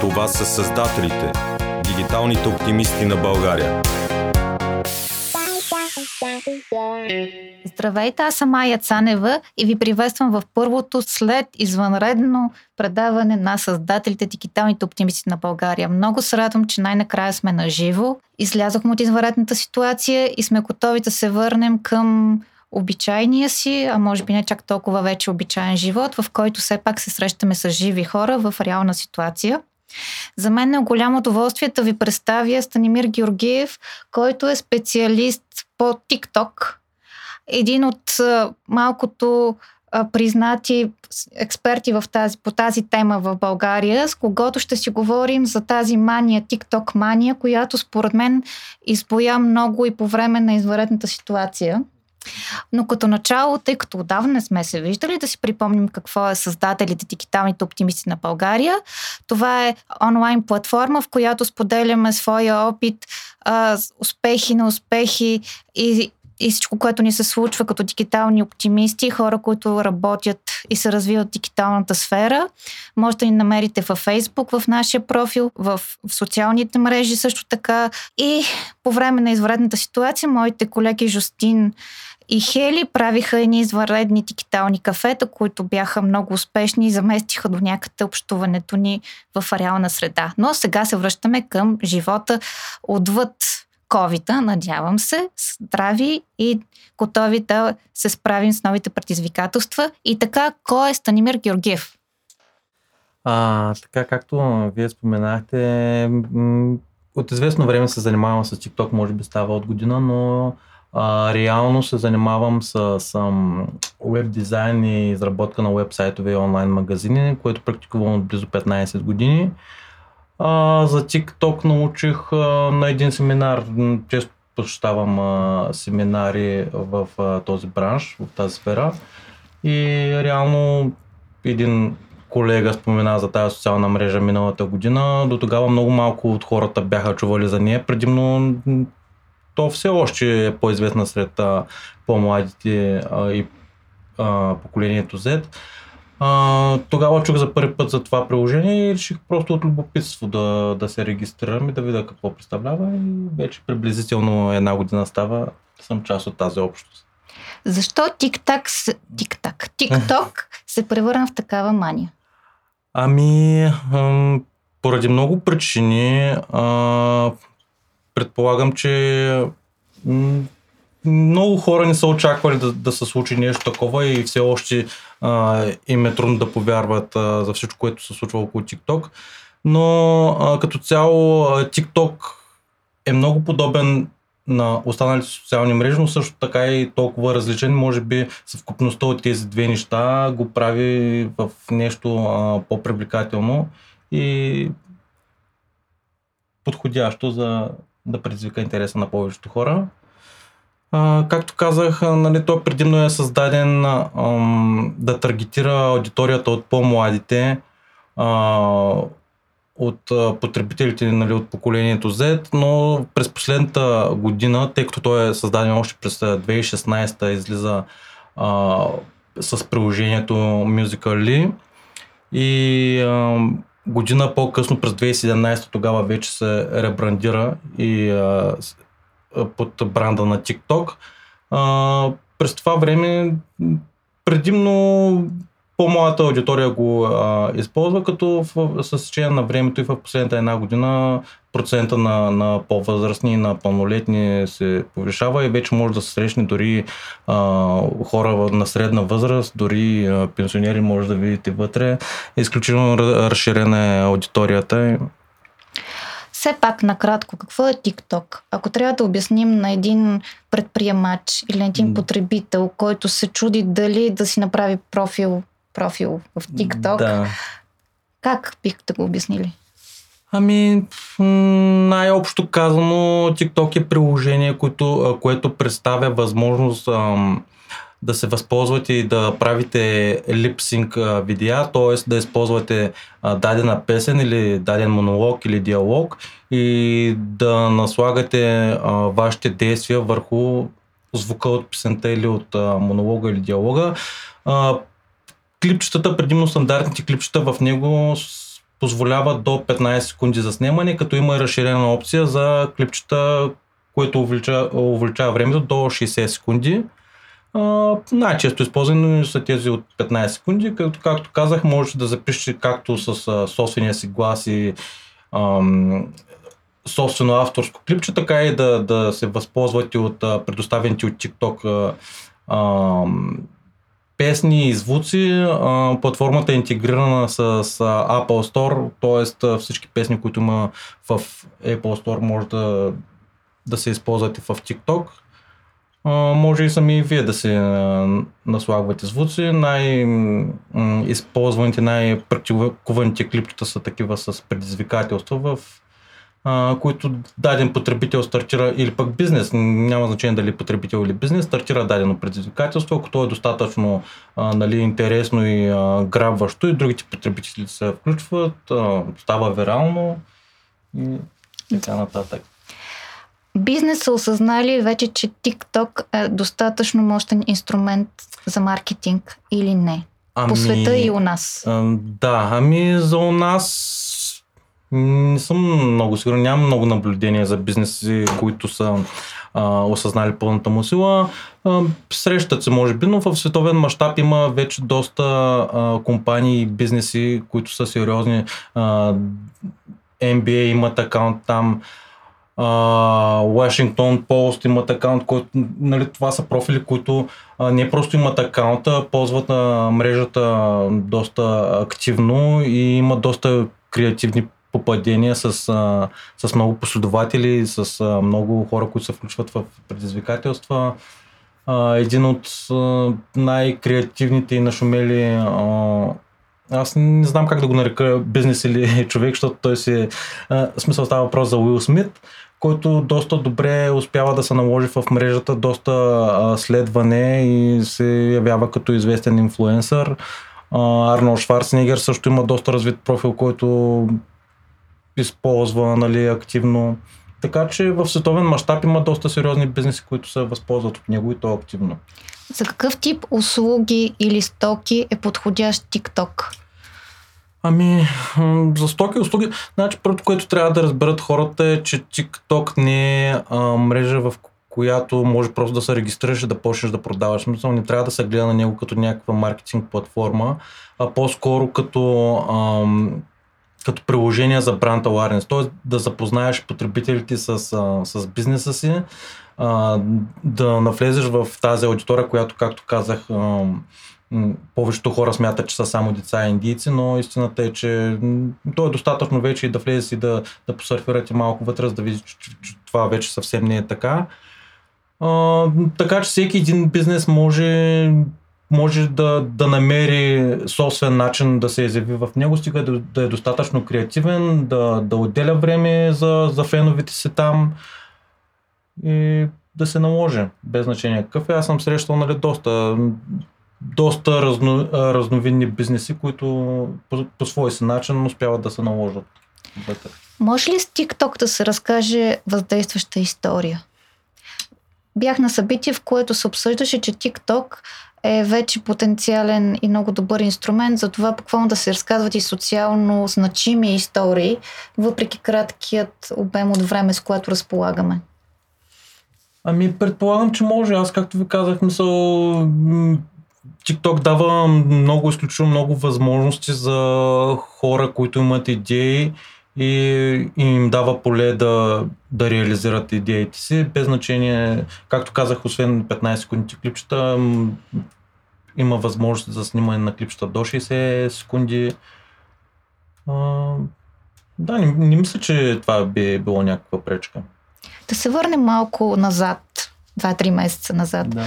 Това са създателите, дигиталните оптимисти на България. Здравейте, аз съм Майя Цанева и ви приветствам в първото след извънредно предаване на създателите дигиталните оптимисти на България. Много се радвам, че най-накрая сме на живо. Излязохме от извънредната ситуация и сме готови да се върнем към обичайния си, а може би не чак толкова вече обичайен живот, в който все пак се срещаме с живи хора в реална ситуация. За мен е голямо удоволствие да ви представя Станимир Георгиев, който е специалист по TikTok. Един от малкото признати експерти в тази, по тази тема в България, с когото ще си говорим за тази мания, TikTok мания, която според мен избоя много и по време на извънредната ситуация. Но като начало, тъй като отдавна не сме се виждали, да си припомним какво е създателите дигиталните оптимисти на България. Това е онлайн платформа, в която споделяме своя опит, успехи на успехи и и всичко, което ни се случва като дигитални оптимисти, хора, които работят и се развиват в дигиталната сфера. Може да ни намерите във Facebook, в нашия профил, в, в социалните мрежи също така. И по време на извънредната ситуация, моите колеги Жустин и Хели правиха едни извънредни дигитални кафета, които бяха много успешни и заместиха до някъде общуването ни в реална среда. Но сега се връщаме към живота отвъд covid надявам се, здрави и готови да се справим с новите предизвикателства. И така, кой е Станимир Георгиев? А, така, както вие споменахте, от известно време се занимавам с TikTok, може би става от година, но а, реално се занимавам с, с веб дизайн и изработка на веб-сайтове и онлайн магазини, което практикувам от близо 15 години. А, за TikTok научих а, на един семинар. Често посещавам а, семинари в а, този бранш, в тази сфера. И реално един колега спомена за тази социална мрежа миналата година. До тогава много малко от хората бяха чували за нея. Предимно то все още е по-известна сред а, по-младите а, и а, поколението Z. А, тогава чух за първи път за това приложение и реших просто от любопитство да, да се регистрирам и да видя какво представлява и вече приблизително една година става, съм част от тази общност. Защо TikTok, TikTok, TikTok се превърна в такава мания? Ами, поради много причини, а, предполагам, че много хора не са очаквали да, да се случи нещо такова и все още а, им е трудно да повярват а, за всичко, което се случва около TikTok. Но а, като цяло TikTok е много подобен на останалите социални мрежи, но също така и толкова различен. Може би съвкупността от тези две неща го прави в нещо а, по-привлекателно и подходящо за да предизвика интереса на повечето хора. А, както казах, нали, той предимно е създаден а, да таргетира аудиторията от по-младите, а, от а, потребителите нали, от поколението Z, но през последната година, тъй като той е създаден още през 2016 излиза а, с приложението Musical.ly и а, година по-късно, през 2017 тогава вече се ребрандира и а, под бранда на TikTok. А, през това време предимно по-малата аудитория го а, използва, като в, с течение на времето и в последната една година процента на, на по-възрастни и на пълнолетни се повишава и вече може да се срещне дори а, хора на средна възраст, дори а, пенсионери може да видите вътре. Изключително разширена е аудиторията. Все пак, накратко, какво е TikTok? Ако трябва да обясним на един предприемач или на един потребител, който се чуди дали да си направи профил, профил в TikTok, да. как бихте го обяснили? Ами, най-общо казано, TikTok е приложение, което, което представя възможност ам, да се възползвате и да правите липсинг видеа, т.е. да използвате дадена песен или даден монолог или диалог и да наслагате вашите действия върху звука от песента или от монолога или диалога. Клипчетата, предимно стандартните клипчета в него позволява до 15 секунди за снимане, като има и разширена опция за клипчета, което увеличава, увеличава времето до 60 секунди. Най-често използвани са тези от 15 секунди, като както казах, можете да запишете както с а, собствения си глас и ам, собствено авторско клипче, така и да, да се възползвате от а, предоставените от TikTok а, а, песни и звуци. А, платформата е интегрирана с, Apple Store, т.е. всички песни, които има в Apple Store, може да, да се използвате в TikTok. Може и сами вие да се наслагвате звуци. Най-използваните, най-практикуваните клипчета са такива с предизвикателства в а, които даден потребител стартира или пък бизнес, няма значение дали потребител или бизнес, стартира дадено предизвикателство, ако то е достатъчно а, нали, интересно и а, грабващо и другите потребители се включват, а, става вирално и така нататък. Бизнес са осъзнали вече, че TikTok е достатъчно мощен инструмент за маркетинг или не? Ами, по света и у нас. Да, ами за у нас не съм много сигурен, нямам много наблюдения за бизнеси, които са а, осъзнали пълната му сила. А, срещат се, може би, но в световен мащаб има вече доста а, компании и бизнеси, които са сериозни. А, NBA имат акаунт там, Washington Post имат акаунт, който, нали, това са профили, които а, не просто имат акаунта, ползват на мрежата доста активно и имат доста креативни попадения с, а, с много последователи, с а, много хора, които се включват в предизвикателства. А, един от а, най-креативните и нашумели а, аз не знам как да го нарека бизнес или човек, защото той си... А, смисъл става въпрос за Уил Смит, който доста добре успява да се наложи в мрежата, доста а, следване и се явява като известен инфлуенсър. Арнолд Шварценегер също има доста развит профил, който използва нали, активно. Така че в световен мащаб има доста сериозни бизнеси, които се възползват от него и то активно. За какъв тип услуги или стоки е подходящ TikTok? Ами, за стоки и услуги, значи първото, което трябва да разберат хората е, че TikTok не е а, мрежа, в която може просто да се регистрираш и да почнеш да продаваш. Смисъл, не трябва да се гледа на него като някаква маркетинг платформа, а по-скоро като ам, като приложение за бранд awareness, т.е. да запознаеш потребителите с, с бизнеса си, да навлезеш в тази аудитория, която, както казах, повечето хора смятат, че са само деца и индийци, но истината е, че то е достатъчно вече и да влезеш и да, да посърфирате малко вътре, за да видиш, че, че това вече съвсем не е така. А, така че всеки един бизнес може може да, да намери собствен начин да се изяви в него, стига да, да е достатъчно креативен, да, да отделя време за, за феновите си там и да се наложи, без значение какъв е. Аз съм срещал нали, доста, доста разно, разновидни бизнеси, които по, по свой си начин успяват да се наложат вътре. Може ли с TikTok да се разкаже въздействаща история? Бях на събитие, в което се обсъждаше, че TikTok е вече потенциален и много добър инструмент за това буквално да се разказват и социално значими истории, въпреки краткият обем от време, с което разполагаме. Ами, предполагам, че може. Аз, както ви казах, мисъл, TikTok дава много, изключително много възможности за хора, които имат идеи и, им дава поле да, да реализират идеите си, без значение, както казах, освен 15 секунди клипчета, има възможност за снимане на клипчета до 60 секунди. А, да, не, не мисля, че това би било някаква пречка. Да се върнем малко назад, 2-3 месеца назад. Да.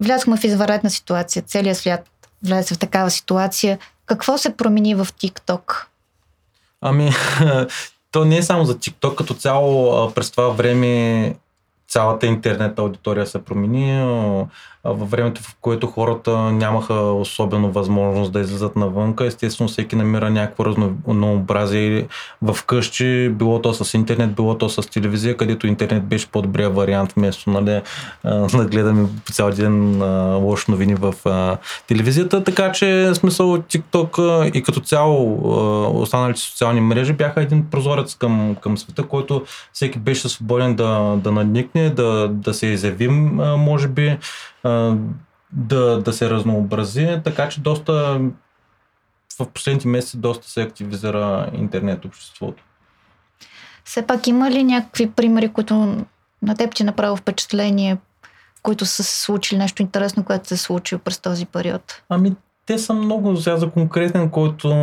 Влязохме в извънредна ситуация, целият свят влезе в такава ситуация. Какво се промени в TikTok? Ами, то не е само за TikTok, като цяло през това време цялата интернет аудитория се промени. Във времето, в което хората нямаха особено възможност да излизат навънка, естествено всеки намира някакво разнообразие в къщи, било то с интернет, било то с телевизия, където интернет беше по-добрия вариант, вместо нали, да гледаме по цял ден лоши новини в телевизията. Така че смисъл TikTok и като цяло останалите социални мрежи бяха един прозорец към, към света, който всеки беше свободен да, да надникне, да, да се изявим, може би, да, да се разнообрази, така че доста в последните месеци доста се активизира интернет обществото. Все пак има ли някакви примери, които на теб ти направи впечатление, които са се случили нещо интересно, което се е случило през този период? Ами, те са много. Сега за конкретен, който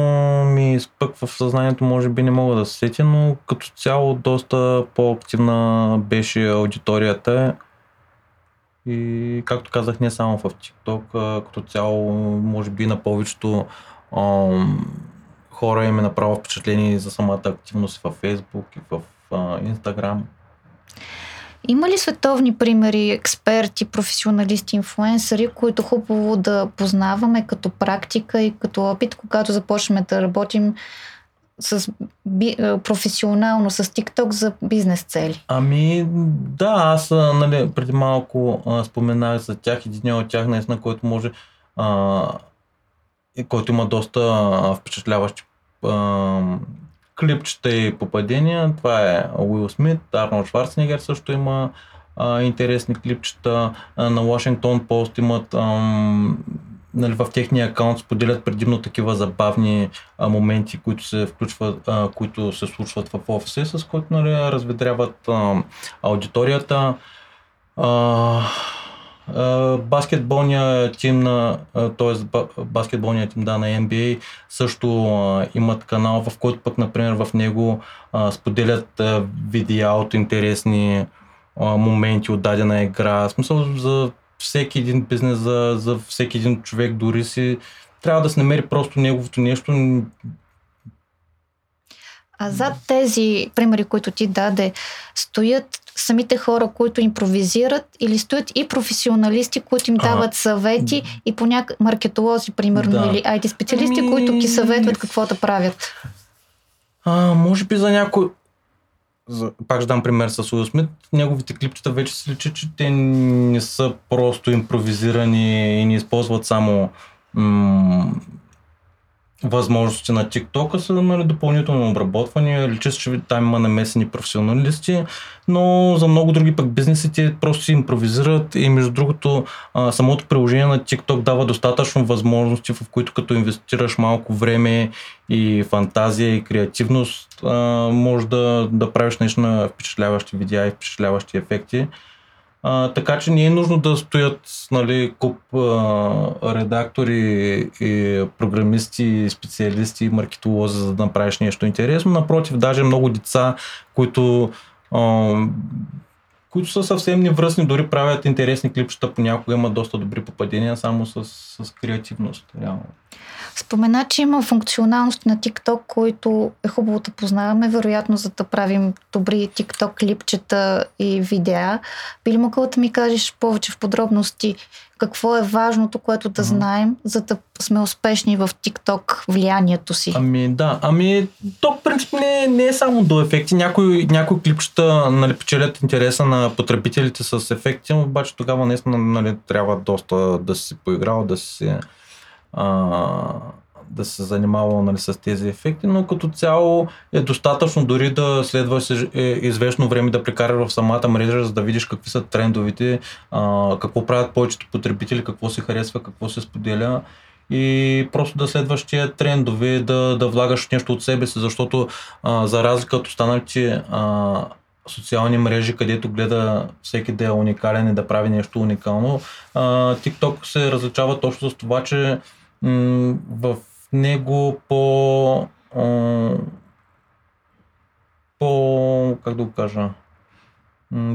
ми изпъква в съзнанието, може би не мога да се сетя, но като цяло доста по-активна беше аудиторията. И както казах, не само в TikTok, а като цяло, може би на повечето ам, хора им е направо впечатление за самата активност в Facebook и в а, Instagram. Има ли световни примери, експерти, професионалисти, инфлуенсъри, които хубаво да познаваме като практика и като опит, когато започнем да работим с би, професионално с TikTok за бизнес цели? Ами да, аз нали, преди малко а, споменах за тях. Един от тях наистина, който може а, който има доста а, впечатляващи а, клипчета и попадения. Това е Уил Смит, Арнолд Шварценегер също има а, интересни клипчета. А, на Washington Post имат ам, нали, в техния акаунт споделят предимно такива забавни а, моменти, които се включват, а, които се случват в офиса, с които нали, разведряват а, аудиторията. А, баскетболния тим на, т.е. баскетболния тим да, на NBA също имат канал, в който пък, например, в него споделят видеа от интересни моменти от дадена игра. В смисъл за всеки един бизнес, за, за всеки един човек, дори си трябва да се намери просто неговото нещо. А зад тези примери, които ти даде, стоят самите хора, които импровизират или стоят и професионалисти, които им дават съвети а, и поняк маркетолози, примерно, да. или IT специалисти, ами... които ги съветват какво да правят? А, може би за някой... За, пак ще дам пример с Уил Смит. Неговите клипчета вече се личи, че те не са просто импровизирани и не използват само м- възможности на TikTok са нали, допълнително обработване. Личи че там има намесени професионалисти, но за много други пък бизнесите просто си импровизират и между другото а, самото приложение на TikTok дава достатъчно възможности, в които като инвестираш малко време и фантазия и креативност, а, може да, да правиш наистина впечатляващи видеа и впечатляващи ефекти. А, така че не е нужно да стоят нали, куп а, редактори и програмисти, специалисти маркетолози, за да направиш нещо интересно. Напротив, даже много деца, които а, които са съвсем невръстни, дори правят интересни клипчета, понякога имат доста добри попадения само с, с креативност. Реално. Спомена, че има функционалност на TikTok, които е хубаво да познаваме, вероятно за да правим добри TikTok клипчета и видеа. Би ли могъл да ми кажеш повече в подробности какво е важното, което да знаем, за да сме успешни в TikTok влиянието си? Ами да, ами то принцип не, не е само до ефекти. Някои, някои клипчета нали, печелят интереса на потребителите с ефекти, обаче тогава наистина нали, трябва доста да си поиграл, да си а, да се занимава нали, с тези ефекти, но като цяло е достатъчно дори да следва е, известно време да прекараш в самата мрежа, за да видиш какви са трендовите, а, какво правят повечето потребители, какво се харесва, какво се споделя. И просто да следваш тия трендове, да, да влагаш нещо от себе си, защото а, за разлика от останалите а, социални мрежи, където гледа всеки да е уникален и да прави нещо уникално, а, TikTok се различава точно с това, че в него по, по как да го кажа,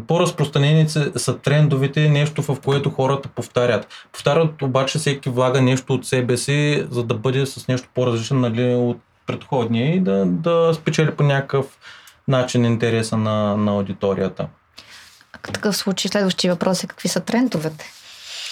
по-разпространени са трендовете, нещо в което хората повтарят. Повтарят обаче всеки влага нещо от себе си, за да бъде с нещо по-различно нали, от предходния и да, да спечели по някакъв начин интереса на, на аудиторията такъв случай следващия въпрос е какви са трендовете?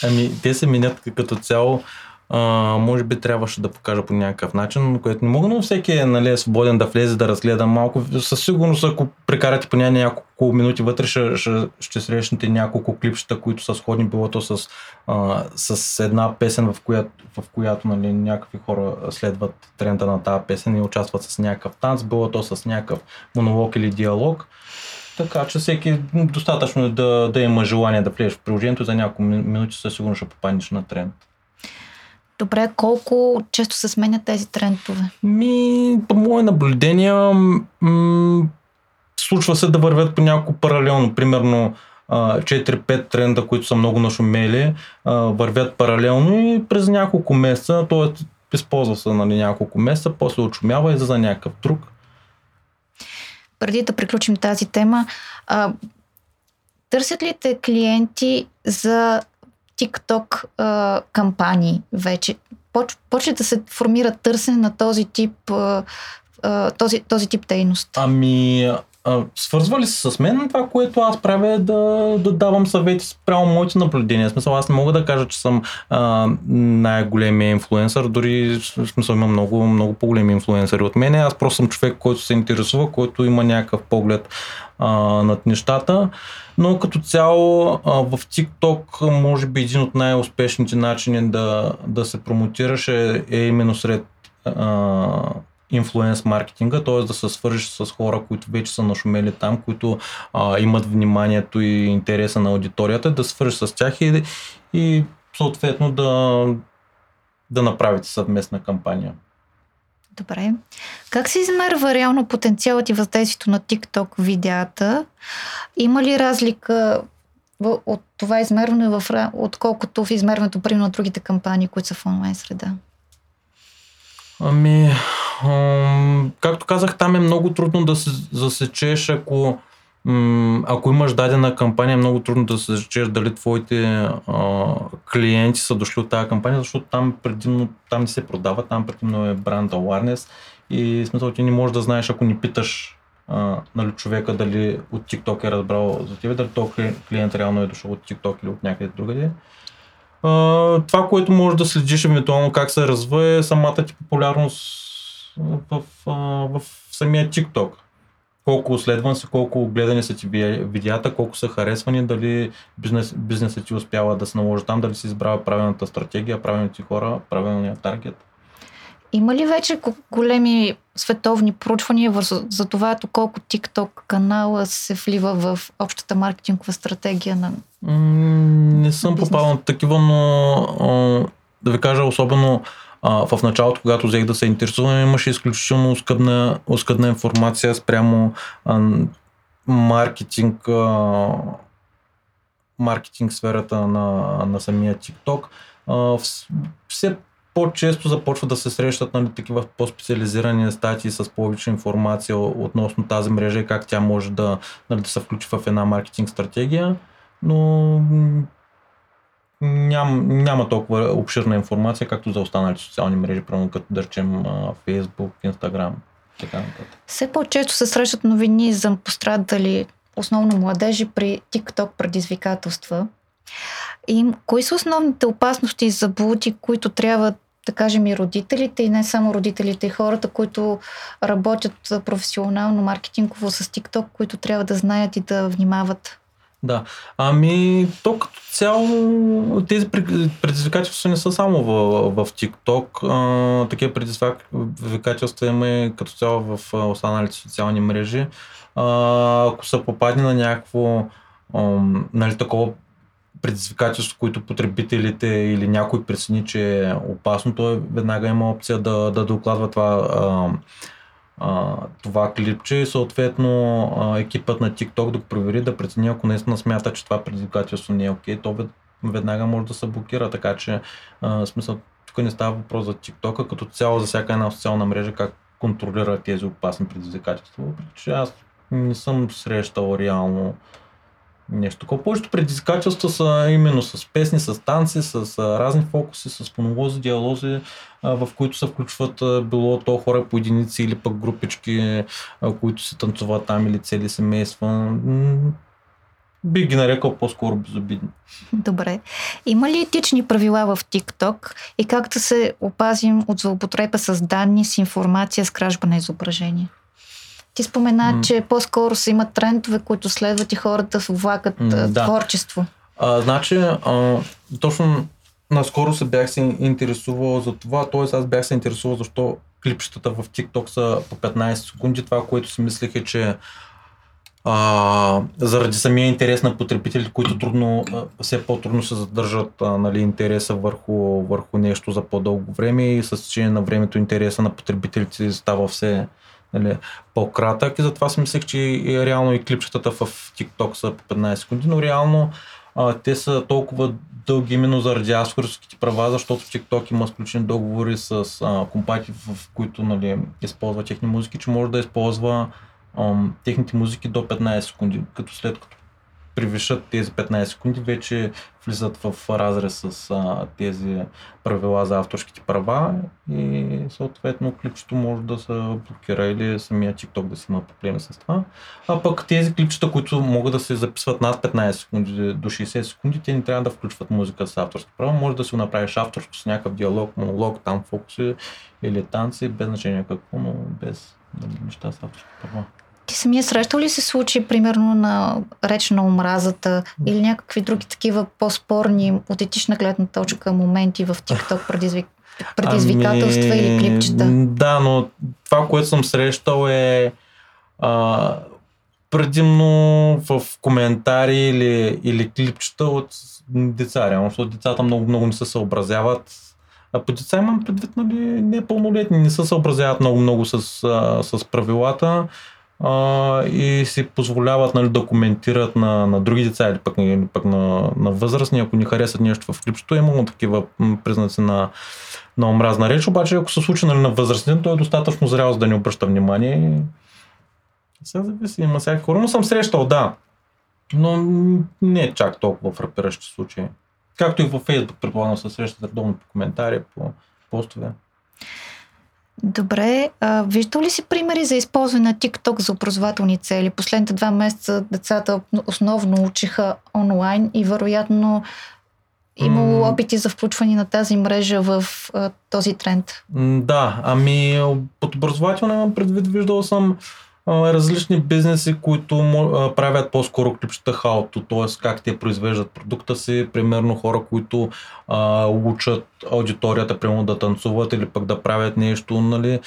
Ами, те се минят като цяло. А, може би трябваше да покажа по някакъв начин, което не мога, но всеки е, нали, е свободен да влезе, да разгледа малко. Със сигурност, ако прекарате по няколко минути вътре, ще, ще, ще срещнете няколко клипчета, които са сходни, било то с, а, с една песен, в която, в която нали, някакви хора следват тренда на тази песен и участват с някакъв танц, било то с някакъв монолог или диалог. Така че всеки достатъчно е да, да има желание да влезеш в приложението за няколко минути, със сигурно ще попаднеш на тренд. Добре, колко често се сменят тези трендове? Ми, по мое наблюдение, м- случва се да вървят по няколко паралелно. Примерно 4-5 тренда, които са много нашумели, вървят паралелно и през няколко месеца, т.е. използва се нали, няколко месеца, после очумява и за някакъв друг. Преди да приключим тази тема, а, търсят ли те клиенти за TikTok а, кампании вече. Поч, почва да се формира търсене на този тип, а, този, този тип дейност. Ами, а, свързва ли се с мен това, което аз правя е да, да давам съвети спрямо моите наблюдения. Смисъл, аз не мога да кажа, че съм а, най-големия инфлуенсър, дори в смисъл има много, много по-големи инфлуенсъри от мен. Аз просто съм човек, който се интересува, който има някакъв поглед а, над нещата. Но като цяло а, в TikTok може би един от най-успешните начини да, да се промотираш е, е именно сред а, инфлуенс маркетинга, т.е. да се свържиш с хора, които вече са нашумели там, които а, имат вниманието и интереса на аудиторията, да свържиш с тях и, и съответно да, да направите съвместна кампания. Добре. Как се измерва реално потенциалът и въздействието на TikTok видеята? Има ли разлика от това измерване, в, отколкото в измерването, примерно, на другите кампании, които са в онлайн среда? Ами, както казах, там е много трудно да се засечеш, ако, ако имаш дадена кампания, е много трудно да се засечеш дали твоите а, клиенти са дошли от тази кампания, защото там предимно там не се продава, там предимно е бранд awareness и смисъл ти не можеш да знаеш, ако ни питаш а, нали, човека дали от TikTok е разбрал за тебе, дали този клиент реално е дошъл от TikTok или от някъде другаде. Това, което можеш да следиш евентуално как се развива е самата ти популярност в, в, в самия TikTok. Колко следван си, колко гледани са ти видеята, колко са харесвани, дали бизнес, бизнесът ти успява да се наложи там, дали си избрава правилната стратегия, правилните хора, правилния таргет. Има ли вече големи световни проучвания за това, колко TikTok канала се влива в общата маркетингова стратегия на. не съм попадал на такива, но да ви кажа, особено в началото, когато взех да се интересувам, имаше изключително оскъдна, оскъдна информация спрямо маркетинг, маркетинг сферата на, на самия TikTok. Все по-често започва да се срещат нали, такива по-специализирани статии с повече информация относно тази мрежа и как тя може да, нали, да се включи в една маркетинг стратегия, но ням, няма толкова обширна информация, както за останалите социални мрежи, правилно като да речем Facebook, Instagram, така нататък. Все по-често се срещат новини за пострадали основно младежи при TikTok предизвикателства. И кои са основните опасности и заблуди, които трябва да кажем и родителите, и не само родителите, и хората, които работят професионално, маркетингово с TikTok, които трябва да знаят и да внимават? Да. Ами, то като цяло тези предизвикателства не са само в, в TikTok. А, такива предизвикателства има и като цяло в останалите социални мрежи. А, ако се попадне на някакво нали, такова предизвикателство, които потребителите или някой прецени, че е опасно, той веднага има опция да, да докладва това а, а, това клипче. И съответно а, екипът на TikTok да го провери, да прецени, ако наистина смята, че това предизвикателство не е окей, то веднага може да се блокира, така че а, смисъл, тук не става въпрос за TikTok, а като цяло за всяка една социална мрежа как контролира тези опасни предизвикателства, въпреки че аз не съм срещал реално нещо такова. Повечето предизвикателства са именно с песни, с танци, с разни фокуси, с монолози, диалози, в които се включват било то хора по единици или пък групички, които се танцуват там или цели семейства. би ги нарекал по-скоро безобидни. Добре. Има ли етични правила в TikTok и как да се опазим от злоупотреба с данни, с информация, с кражба на изображение? Ти спомена, mm. че по-скоро са имат трендове, които следват и хората влагат mm, да. творчество. А, значи, а, точно наскоро се бях се интересувал за това, т.е. аз бях се интересувал защо клипчетата в TikTok са по 15 секунди. Това, което си мислех е, че а, заради самия интерес на потребителите, които трудно, все по-трудно се задържат а, нали, интереса върху, върху нещо за по-дълго време и с течение на времето интереса на потребителите става все нали, по-кратък. И затова си мислех, че реално и клипчетата в TikTok са по 15 секунди, но реално а, те са толкова дълги именно заради авторските права, защото TikTok има сключени договори с а, компании, в които нали, използва техни музики, че може да използва ам, техните музики до 15 секунди, като след като превишат тези 15 секунди, вече влизат в разрез с а, тези правила за авторските права и съответно клипчето може да се блокира или самия TikTok да си има проблеми с това. А пък тези клипчета, които могат да се записват над 15 секунди до 60 секунди, те не трябва да включват музика с авторски права. Може да си направиш авторско с някакъв диалог, монолог, там фокуси или танци, без значение какво, но без неща с авторски права. Ти самия срещал ли се случаи, примерно, на реч на омразата или някакви други такива по-спорни от етична гледна точка моменти в TikTok предизвик... предизвикателства ами, или клипчета? Да, но това, което съм срещал е а, предимно в коментари или, или клипчета от деца. Реално, защото децата много, много не се съобразяват. А по деца имам предвид, нали, непълнолетни, не се съобразяват много-много с, с правилата а, и си позволяват нали, да коментират на, на други деца или пък, или пък на, на възрастни, ако ни харесат нещо в клипчето, имало такива признаци на, на омразна реч, обаче ако се случи нали, на възрастни, то е достатъчно зрял, за да не обръща внимание. Сега зависи, има всякакви хора, но съм срещал, да. Но не е чак толкова фрапиращи случаи. Както и във Фейсбук, предполагам, се срещат редовно по коментари, по постове. Добре, а, виждал ли си примери за използване на TikTok за образователни цели? Последните два месеца децата основно учиха онлайн и вероятно имало опити за включване на тази мрежа в а, този тренд. Да, ами под образователно имам предвид, виждал съм различни бизнеси, които правят по-скоро клипчета хаото, т.е. как те произвеждат продукта си, примерно хора, които а, учат аудиторията, примерно да танцуват или пък да правят нещо, нали,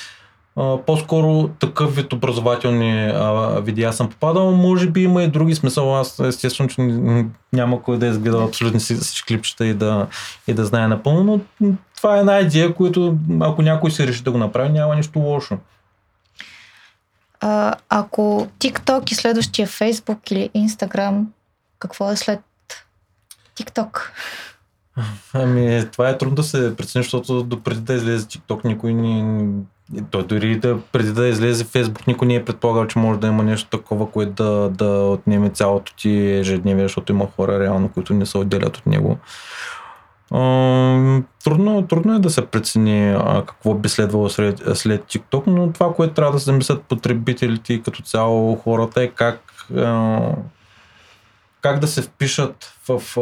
по-скоро такъв вид образователни а, видеа съм попадал. Може би има и други смисъл. Аз естествено, че няма кой да изгледал абсолютно всички клипчета и да, и да знае напълно, но това е една идея, която ако някой се реши да го направи, няма нищо лошо. А, ако TikTok и следващия Facebook или Instagram, какво е след TikTok? Ами, това е трудно да се прецени, защото допреди да излезе TikTok никой ни... Той дори да преди да излезе Facebook, никой не е предполагал, че може да има нещо такова, което да, да отнеме цялото ти ежедневие, защото има хора реално, които не се отделят от него трудно, трудно е да се прецени а, какво би следвало след, след TikTok, но това, което трябва да се замислят потребителите и като цяло хората е как, а, как да се впишат в, а,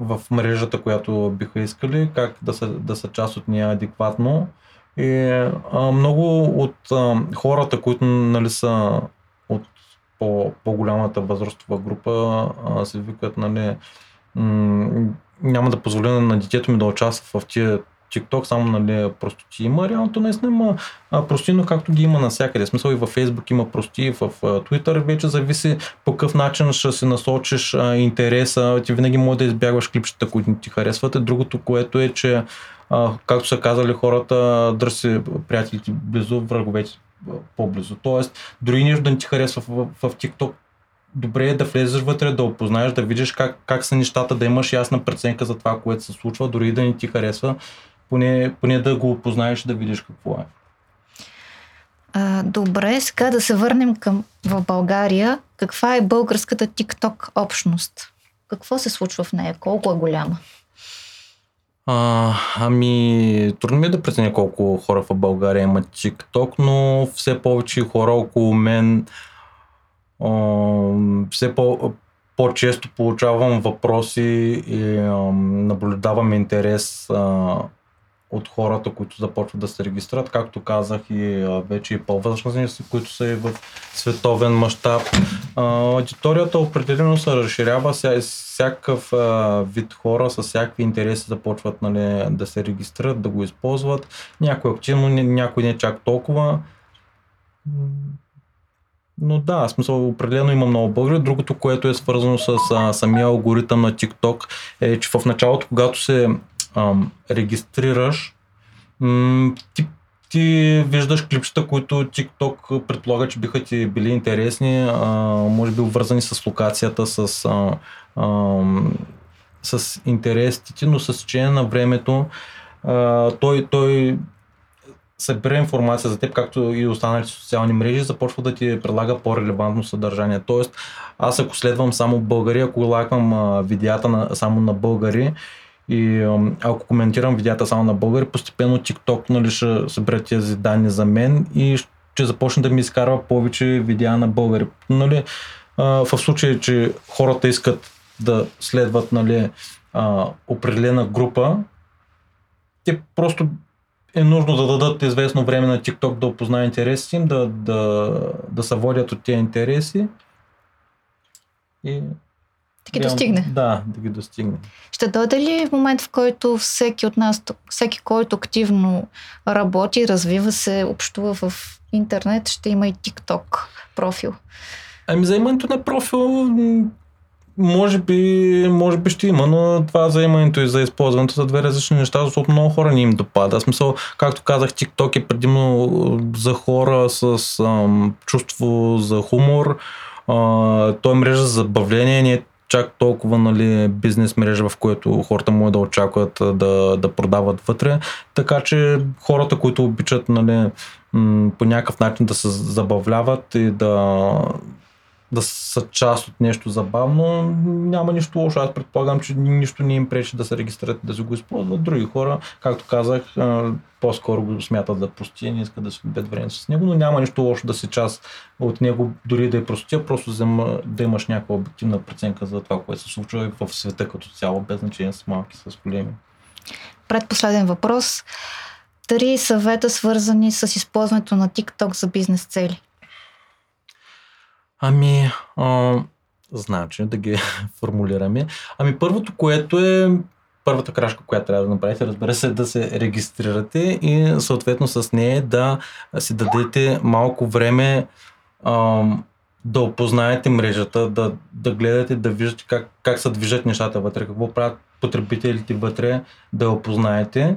в мрежата, която биха искали, как да са, да са част от нея адекватно. И а, много от а, хората, които нали, са от по, по-голямата възрастова група, а, се викат, нали, м- няма да позволя на детето ми да участва в тия TikTok, само нали, простоти има. Реалното наистина има простино, както ги има навсякъде. Смисъл и във Facebook има прости, в Twitter вече зависи по какъв начин ще си насочиш а, интереса. Ти винаги може да избягваш клипчета, които ти харесват. Другото, което е, че а, както са казали хората, дръси приятелите близо, враговете по-близо. Тоест, дори нещо да не ти харесва в, в, в TikTok, добре е да влезеш вътре, да опознаеш, да видиш как, как са нещата, да имаш ясна преценка за това, което се случва, дори да не ти харесва, поне, поне да го опознаеш да видиш какво е. А, добре, сега да се върнем към в България. Каква е българската TikTok общност? Какво се случва в нея? Колко е голяма? А, ами, трудно ми е да преценя колко хора в България имат TikTok, но все повече хора около мен все по, по-често получавам въпроси и а, наблюдавам интерес а, от хората, които започват да се регистрират, както казах и а, вече и по-възрастни, които са и в световен мащаб. Аудиторията определено се разширява, ся, всякакъв вид хора с всякакви интереси започват нали, да се регистрират, да го използват. Някой активно, някой не чак толкова. Но да, смисъл определено има много българи. Другото, което е свързано с а, самия алгоритъм на TikTok е, че в началото, когато се ам, регистрираш, м- ти, ти виждаш клипчета, които TikTok предполага, че биха ти били интересни, а, може би обвързани с локацията, с, а, а, с интересите, но с течение на времето а, той, той събира информация за теб, както и останалите социални мрежи, започва да ти предлага по-релевантно съдържание. Тоест, аз ако следвам само българи, ако лайквам а, видеята на, само на българи и ако коментирам видеята само на българи, постепенно TikTok нали, ще събере тези данни за мен и ще започне да ми изкарва повече видеа на българи. Нали, а, в случай, че хората искат да следват нали, а, определена група, те просто е нужно да дадат известно време на TikTok да опознае интересите им, да, да, да се водят от тези интереси и да ги достигне. Да, да ги достигне. Ще дойде ли в момент, в който всеки от нас, всеки, който активно работи, развива се, общува в интернет, ще има и TikTok профил? Ами за имането на профил може би, може би ще има, но това заимането и за използването са две различни неща, защото много хора не им допада. Смисъл, както казах, TikTok е предимно за хора с ам, чувство за хумор. А, той е мрежа за забавление, не е чак толкова нали, бизнес мрежа, в което хората могат да очакват да, да продават вътре. Така че хората, които обичат нали, по някакъв начин да се забавляват и да да са част от нещо забавно, няма нищо лошо. Аз предполагам, че нищо не им пречи да се регистрират да си го използват. Други хора, както казах, по-скоро го смятат да прости, не искат да се губят време с него, но няма нищо лошо да си част от него, дори да е простия, просто взема, да имаш някаква обективна преценка за това, което се случва и в света като цяло, без значение с малки, с големи. Предпоследен въпрос. Три съвета свързани с използването на TikTok за бизнес цели. Ами, а, значи да ги формулираме. Ами първото, което е първата крачка, която трябва да направите, разбира се, е да се регистрирате и съответно с нея да си дадете малко време а, да опознаете мрежата, да, да гледате, да виждате как, как се движат нещата вътре, какво правят потребителите вътре, да опознаете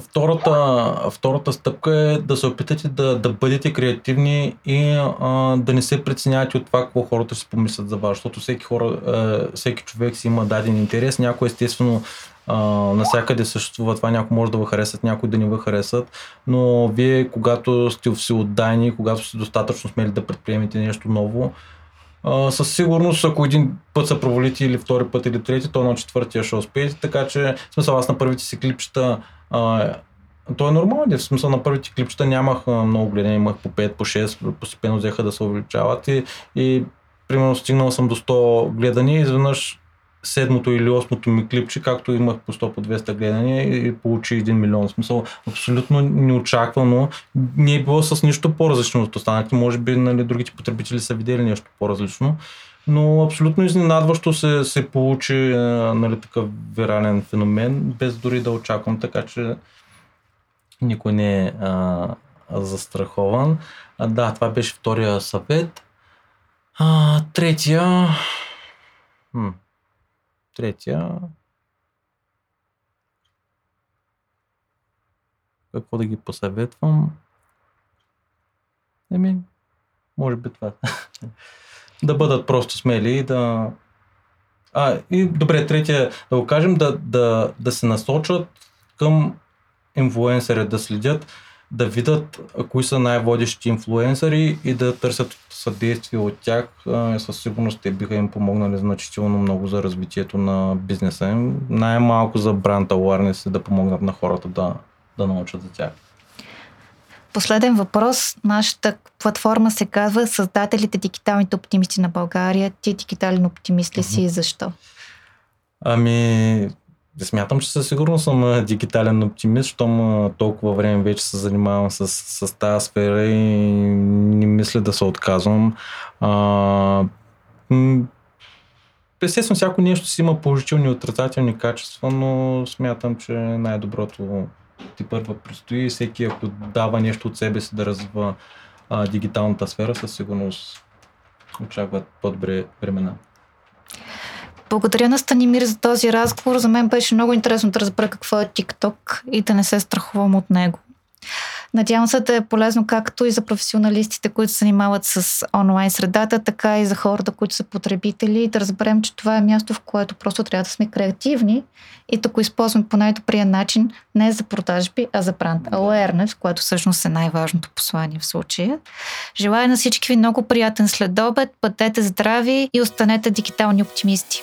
Втората, втората стъпка е да се опитате да, да бъдете креативни и а, да не се преценявате от това, какво хората ще помислят за вас, защото всеки, хора, а, всеки човек си има даден интерес, някой естествено а, насякъде съществува това, някой може да ви харесат, някой да не ви харесат, но вие когато сте всеотдайни, когато сте достатъчно смели да предприемете нещо ново, Със сигурност, ако един път се провалите или втори път или трети, то на четвъртия ще успеете, така че в смисъл аз на първите си клипчета uh, то е нормално, в смисъл на първите клипчета нямах много гледане, имах по 5, по 6, постепенно взеха да се увеличават и, и примерно стигнал съм до 100 гледания и изведнъж седмото или осмото ми клипче, както имах по 100 по 200 гледания и получи 1 милион. В смисъл, абсолютно неочаквано. Не е било с нищо по-различно от останалите. Може би нали, другите потребители са видели нещо по-различно. Но абсолютно изненадващо се, се получи нали, такъв вирален феномен, без дори да очаквам, така че никой не е а, застрахован. А, да, това беше втория съвет. А, третия... Хм. Третия. Какво да ги посъветвам? Еми, може би това. да бъдат просто смели и да. А, и добре, третия, да го кажем, да, да, да се насочат към инфлуенсъри, да следят да видят кои са най-водещи инфлуенсъри и да търсят съдействие от тях. Със сигурност те биха им помогнали значително много за развитието на бизнеса им. Най-малко за бранд awareness и да помогнат на хората да, да научат за тях. Последен въпрос. Нашата платформа се казва Създателите дигиталните оптимисти на България. Ти дигитален оптимист ли си и защо? Ами, смятам, че със сигурност съм дигитален оптимист, щом толкова време вече се занимавам с, с тази сфера и не мисля да се отказвам. А, естествено, всяко нещо си има положителни и отрицателни качества, но смятам, че най-доброто ти първа предстои. Всеки, ако дава нещо от себе си да развива а, дигиталната сфера, със сигурност очакват по-добре времена. Благодаря на Станимир за този разговор. За мен беше много интересно да разбера какво е TikTok и да не се страхувам от него. Надявам се да е полезно както и за професионалистите, които се занимават с онлайн средата, така и за хората, които са потребители, да разберем, че това е място, в което просто трябва да сме креативни и да го използваме по най-добрия начин, не за продажби, а за бранд awareness, което всъщност е най-важното послание в случая. Желая на всички ви много приятен следобед, бъдете здрави и останете дигитални оптимисти.